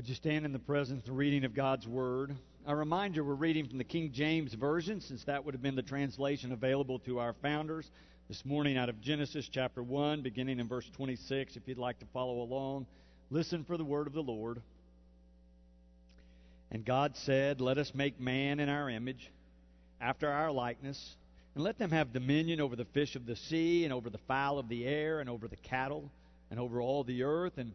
Would you stand in the presence and reading of God's Word? A reminder we're reading from the King James Version, since that would have been the translation available to our founders this morning out of Genesis chapter 1, beginning in verse 26. If you'd like to follow along, listen for the word of the Lord. And God said, Let us make man in our image, after our likeness, and let them have dominion over the fish of the sea, and over the fowl of the air, and over the cattle, and over all the earth, and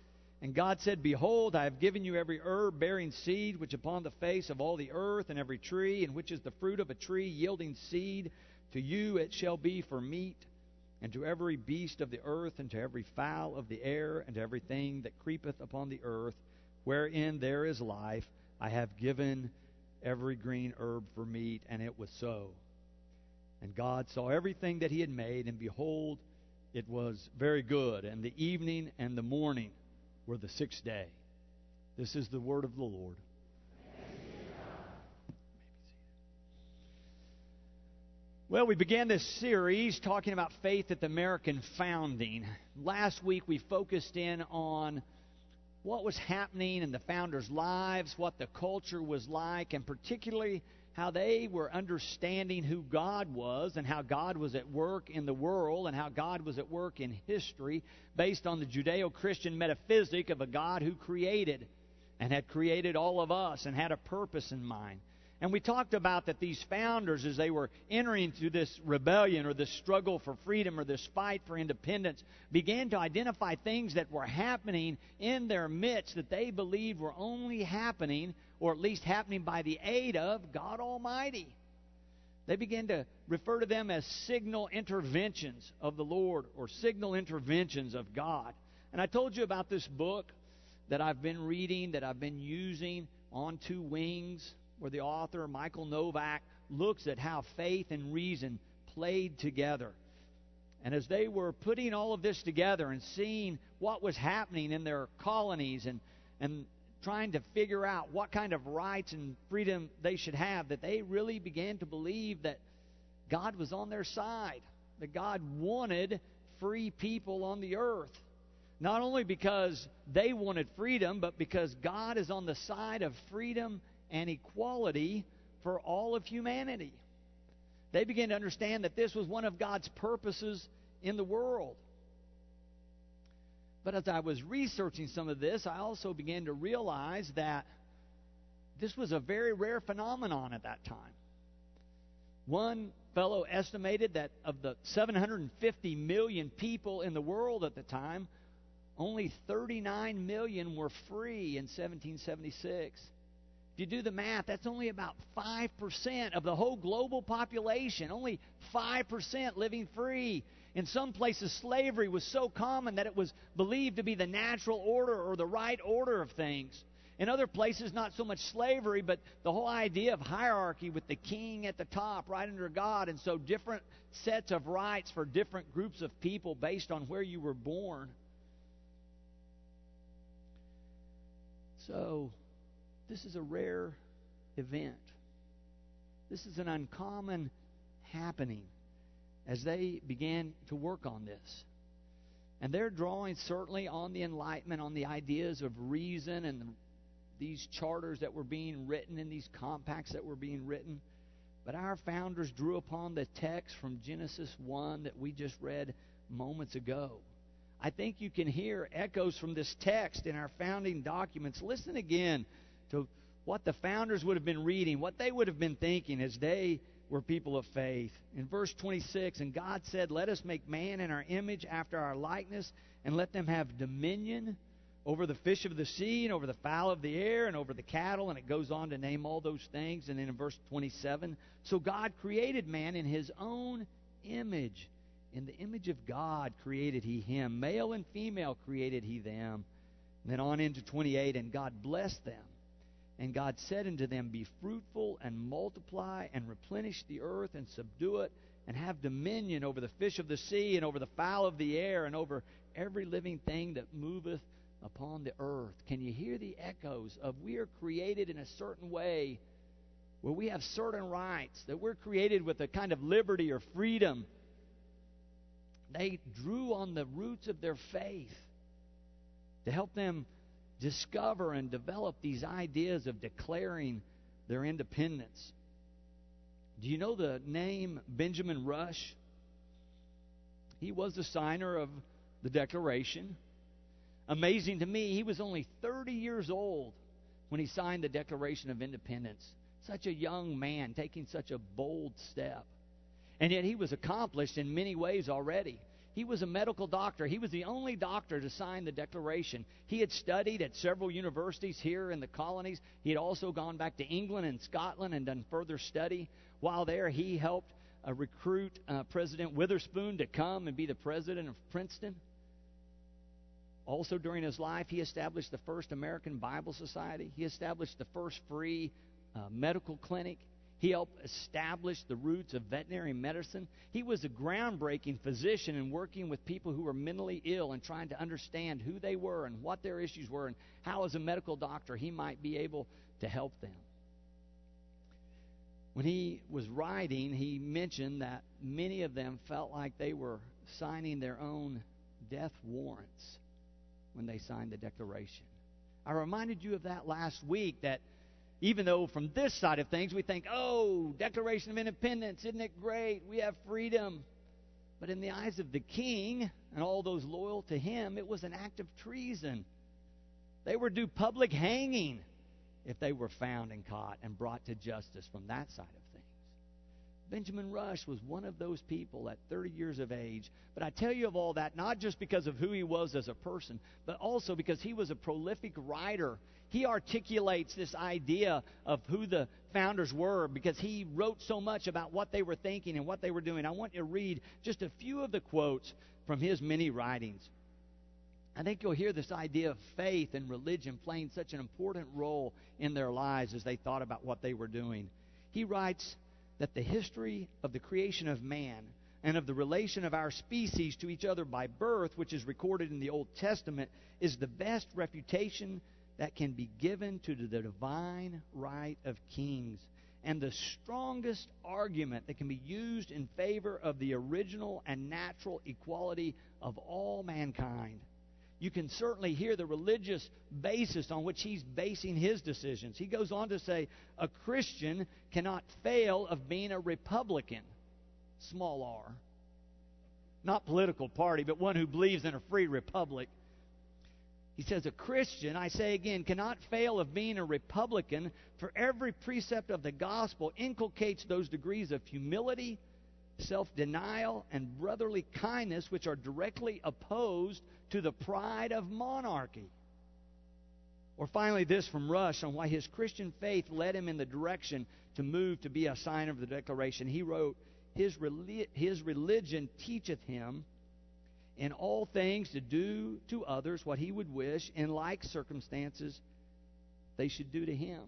And God said, Behold, I have given you every herb bearing seed which upon the face of all the earth, and every tree, and which is the fruit of a tree yielding seed. To you it shall be for meat, and to every beast of the earth, and to every fowl of the air, and to everything that creepeth upon the earth, wherein there is life, I have given every green herb for meat. And it was so. And God saw everything that he had made, and behold, it was very good. And the evening and the morning were the sixth day. This is the word of the Lord. Well, we began this series talking about faith at the American founding. Last week we focused in on what was happening in the founders' lives, what the culture was like, and particularly how they were understanding who God was and how God was at work in the world and how God was at work in history based on the Judeo Christian metaphysic of a God who created and had created all of us and had a purpose in mind. And we talked about that these founders, as they were entering through this rebellion or this struggle for freedom or this fight for independence, began to identify things that were happening in their midst that they believed were only happening, or at least happening by the aid of God Almighty. They began to refer to them as signal interventions of the Lord or signal interventions of God. And I told you about this book that I've been reading, that I've been using on two wings where the author, Michael Novak, looks at how faith and reason played together. And as they were putting all of this together and seeing what was happening in their colonies and, and trying to figure out what kind of rights and freedom they should have, that they really began to believe that God was on their side, that God wanted free people on the earth. Not only because they wanted freedom, but because God is on the side of freedom and equality for all of humanity. They began to understand that this was one of God's purposes in the world. But as I was researching some of this, I also began to realize that this was a very rare phenomenon at that time. One fellow estimated that of the 750 million people in the world at the time, only 39 million were free in 1776 If you do the math, that's only about 5% of the whole global population. Only 5% living free. In some places, slavery was so common that it was believed to be the natural order or the right order of things. In other places, not so much slavery, but the whole idea of hierarchy with the king at the top, right under God, and so different sets of rights for different groups of people based on where you were born. So, this is a rare event. This is an uncommon happening as they began to work on this. And they're drawing certainly on the Enlightenment, on the ideas of reason and the, these charters that were being written and these compacts that were being written. But our founders drew upon the text from Genesis 1 that we just read moments ago. I think you can hear echoes from this text in our founding documents. Listen again to what the founders would have been reading, what they would have been thinking as they were people of faith. In verse 26, and God said, Let us make man in our image after our likeness, and let them have dominion over the fish of the sea, and over the fowl of the air, and over the cattle. And it goes on to name all those things. And then in verse 27, so God created man in his own image. In the image of God created he him. Male and female created he them. And then on into 28, and God blessed them. And God said unto them, Be fruitful and multiply and replenish the earth and subdue it and have dominion over the fish of the sea and over the fowl of the air and over every living thing that moveth upon the earth. Can you hear the echoes of we are created in a certain way where we have certain rights, that we're created with a kind of liberty or freedom? They drew on the roots of their faith to help them discover and develop these ideas of declaring their independence. Do you know the name Benjamin Rush? He was the signer of the Declaration. Amazing to me, he was only 30 years old when he signed the Declaration of Independence. Such a young man taking such a bold step. And yet he was accomplished in many ways already. He was a medical doctor. He was the only doctor to sign the Declaration. He had studied at several universities here in the colonies. He had also gone back to England and Scotland and done further study. While there, he helped uh, recruit uh, President Witherspoon to come and be the president of Princeton. Also, during his life, he established the first American Bible Society. He established the first free uh, medical clinic. He helped establish the roots of veterinary medicine. He was a groundbreaking physician in working with people who were mentally ill and trying to understand who they were and what their issues were and how, as a medical doctor, he might be able to help them. When he was writing, he mentioned that many of them felt like they were signing their own death warrants when they signed the Declaration. I reminded you of that last week that even though from this side of things we think, oh, Declaration of Independence, isn't it great? We have freedom. But in the eyes of the king and all those loyal to him, it was an act of treason. They were due public hanging if they were found and caught and brought to justice from that side of things. Benjamin Rush was one of those people at 30 years of age. But I tell you of all that not just because of who he was as a person, but also because he was a prolific writer. He articulates this idea of who the founders were because he wrote so much about what they were thinking and what they were doing. I want you to read just a few of the quotes from his many writings. I think you'll hear this idea of faith and religion playing such an important role in their lives as they thought about what they were doing. He writes, that the history of the creation of man and of the relation of our species to each other by birth, which is recorded in the Old Testament, is the best refutation that can be given to the divine right of kings and the strongest argument that can be used in favor of the original and natural equality of all mankind you can certainly hear the religious basis on which he's basing his decisions. He goes on to say, a Christian cannot fail of being a Republican, small r. Not political party, but one who believes in a free republic. He says, A Christian, I say again, cannot fail of being a Republican, for every precept of the gospel inculcates those degrees of humility, self denial, and brotherly kindness which are directly opposed to the pride of monarchy. Or finally, this from Rush on why his Christian faith led him in the direction to move to be a sign of the Declaration. He wrote, His, his religion teacheth him in all things to do to others what he would wish in like circumstances they should do to him.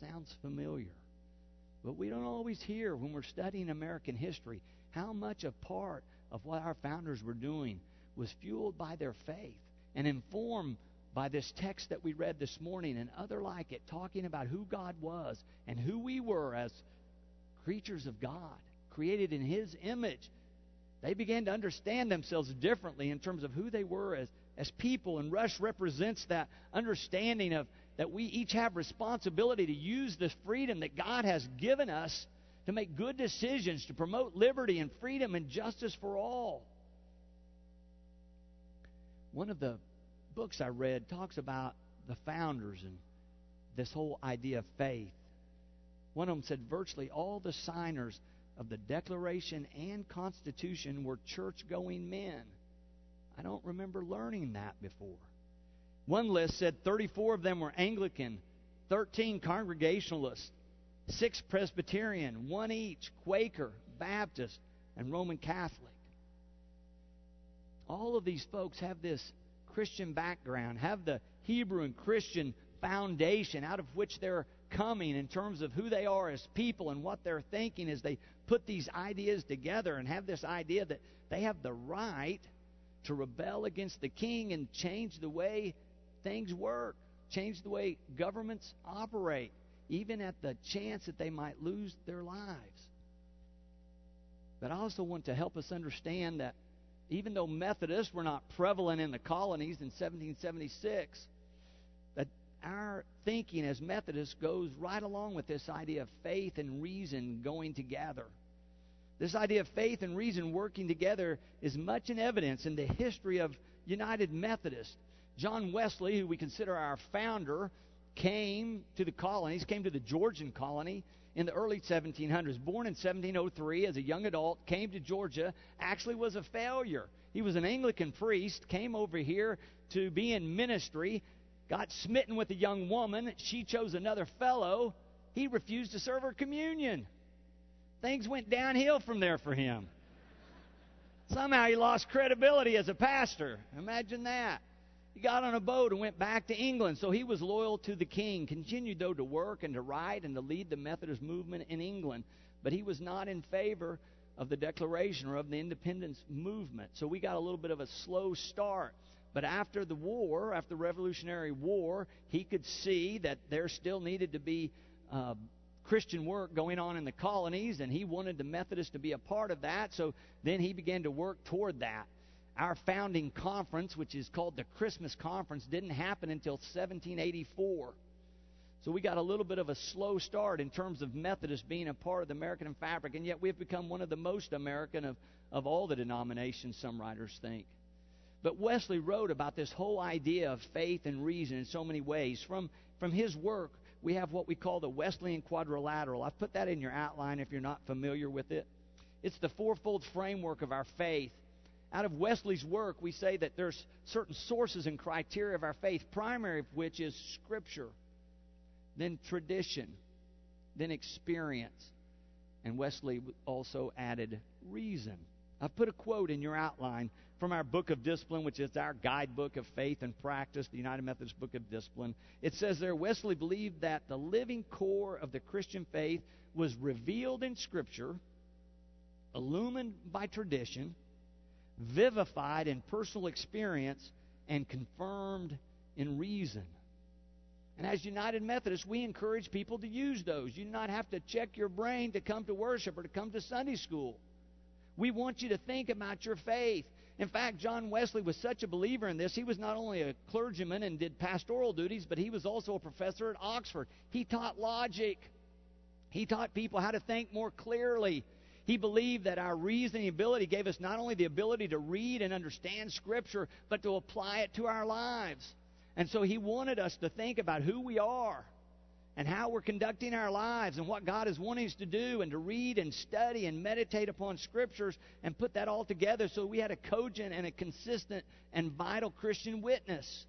Sounds familiar. But we don't always hear when we're studying American history how much a part of what our founders were doing was fueled by their faith and informed by this text that we read this morning and other like it, talking about who God was and who we were as creatures of God, created in His image. They began to understand themselves differently in terms of who they were as, as people, and Rush represents that understanding of that we each have responsibility to use this freedom that God has given us to make good decisions, to promote liberty and freedom and justice for all. One of the books I read talks about the founders and this whole idea of faith. One of them said virtually all the signers of the Declaration and Constitution were church going men. I don't remember learning that before. One list said 34 of them were Anglican, 13 Congregationalist, 6 Presbyterian, 1 each Quaker, Baptist, and Roman Catholic all of these folks have this Christian background, have the Hebrew and Christian foundation out of which they're coming in terms of who they are as people and what they're thinking as they put these ideas together and have this idea that they have the right to rebel against the king and change the way things work, change the way governments operate, even at the chance that they might lose their lives. But I also want to help us understand that even though Methodists were not prevalent in the colonies in 1776, that our thinking as Methodists goes right along with this idea of faith and reason going together. This idea of faith and reason working together is much in evidence in the history of United Methodist. John Wesley, who we consider our founder, came to the colonies, came to the Georgian colony in the early 1700s. Born in 1703 as a young adult, came to Georgia, actually was a failure. He was an Anglican priest, came over here to be in ministry, got smitten with a young woman. She chose another fellow. He refused to serve her communion. Things went downhill from there for him. Somehow he lost credibility as a pastor. Imagine that. He got on a boat and went back to England. So he was loyal to the king, continued, though, to work and to write and to lead the Methodist movement in England. But he was not in favor of the Declaration or of the independence movement. So we got a little bit of a slow start. But after the war, after the Revolutionary War, he could see that there still needed to be uh, Christian work going on in the colonies, and he wanted the Methodists to be a part of that. So then he began to work toward that. Our founding conference, which is called the Christmas Conference, didn't happen until 1784. So we got a little bit of a slow start in terms of Methodists being a part of the American fabric, and yet we've become one of the most American of, of all the denominations, some writers think. But Wesley wrote about this whole idea of faith and reason in so many ways. From, from his work, we have what we call the Wesleyan quadrilateral. I've put that in your outline if you're not familiar with it. It's the fourfold framework of our faith. Out of Wesley's work, we say that there's certain sources and criteria of our faith, primary of which is Scripture, then tradition, then experience. And Wesley also added reason. I've put a quote in your outline from our Book of Discipline, which is our guidebook of faith and practice, the United Methodist Book of Discipline. It says there Wesley believed that the living core of the Christian faith was revealed in Scripture, illumined by tradition, vivified in personal experience, and confirmed in reason. And as United Methodists, we encourage people to use those. You do not have to check your brain to come to worship or to come to Sunday school. We want you to think about your faith. In fact, John Wesley was such a believer in this, he was not only a clergyman and did pastoral duties, but he was also a professor at Oxford. He taught logic, he taught people how to think more clearly. He believed that our reasoning ability gave us not only the ability to read and understand Scripture, but to apply it to our lives. And so he wanted us to think about who we are and how we're conducting our lives and what God is wanting us to do and to read and study and meditate upon scriptures and put that all together so we had a cogent and a consistent and vital Christian witness.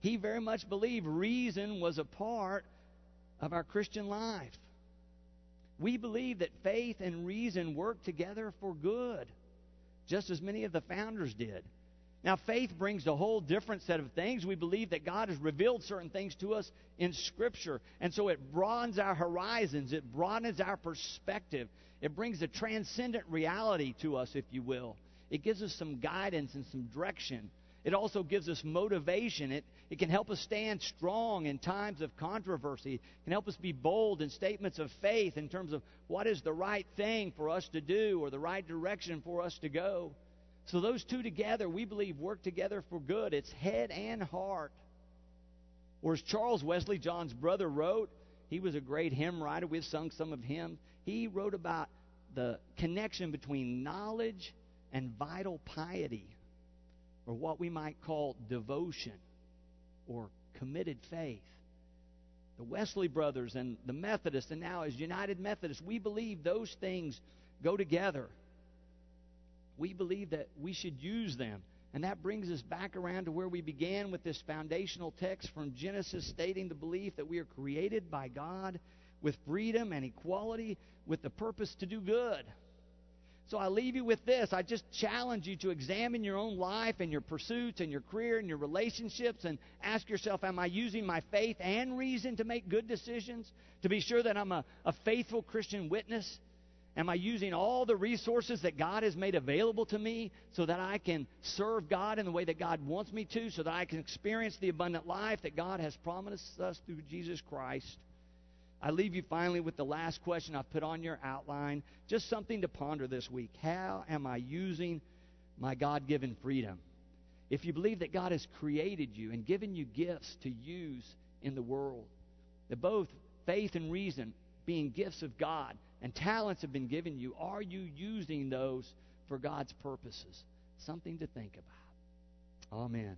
He very much believed reason was a part of our Christian life. We believe that faith and reason work together for good, just as many of the founders did. Now, faith brings a whole different set of things. We believe that God has revealed certain things to us in Scripture. And so it broadens our horizons, it broadens our perspective. It brings a transcendent reality to us, if you will. It gives us some guidance and some direction. It also gives us motivation. It, it can help us stand strong in times of controversy. It can help us be bold in statements of faith in terms of what is the right thing for us to do or the right direction for us to go. So those two together, we believe, work together for good. It's head and heart. Or as Charles Wesley, John's brother, wrote, he was a great hymn writer. We've sung some of him. He wrote about the connection between knowledge and vital piety, or what we might call devotion or committed faith. The Wesley brothers and the Methodists, and now as United Methodists, we believe those things go together we believe that we should use them. And that brings us back around to where we began with this foundational text from Genesis stating the belief that we are created by God with freedom and equality with the purpose to do good. So I leave you with this. I just challenge you to examine your own life and your pursuits and your career and your relationships and ask yourself, am I using my faith and reason to make good decisions? To be sure that I'm a, a faithful Christian witness? Am I using all the resources that God has made available to me so that I can serve God in the way that God wants me to, so that I can experience the abundant life that God has promised us through Jesus Christ? I leave you finally with the last question I've put on your outline. Just something to ponder this week. How am I using my God given freedom? If you believe that God has created you and given you gifts to use in the world, that both faith and reason being gifts of God and talents have been given you, are you using those for God's purposes? Something to think about. Amen.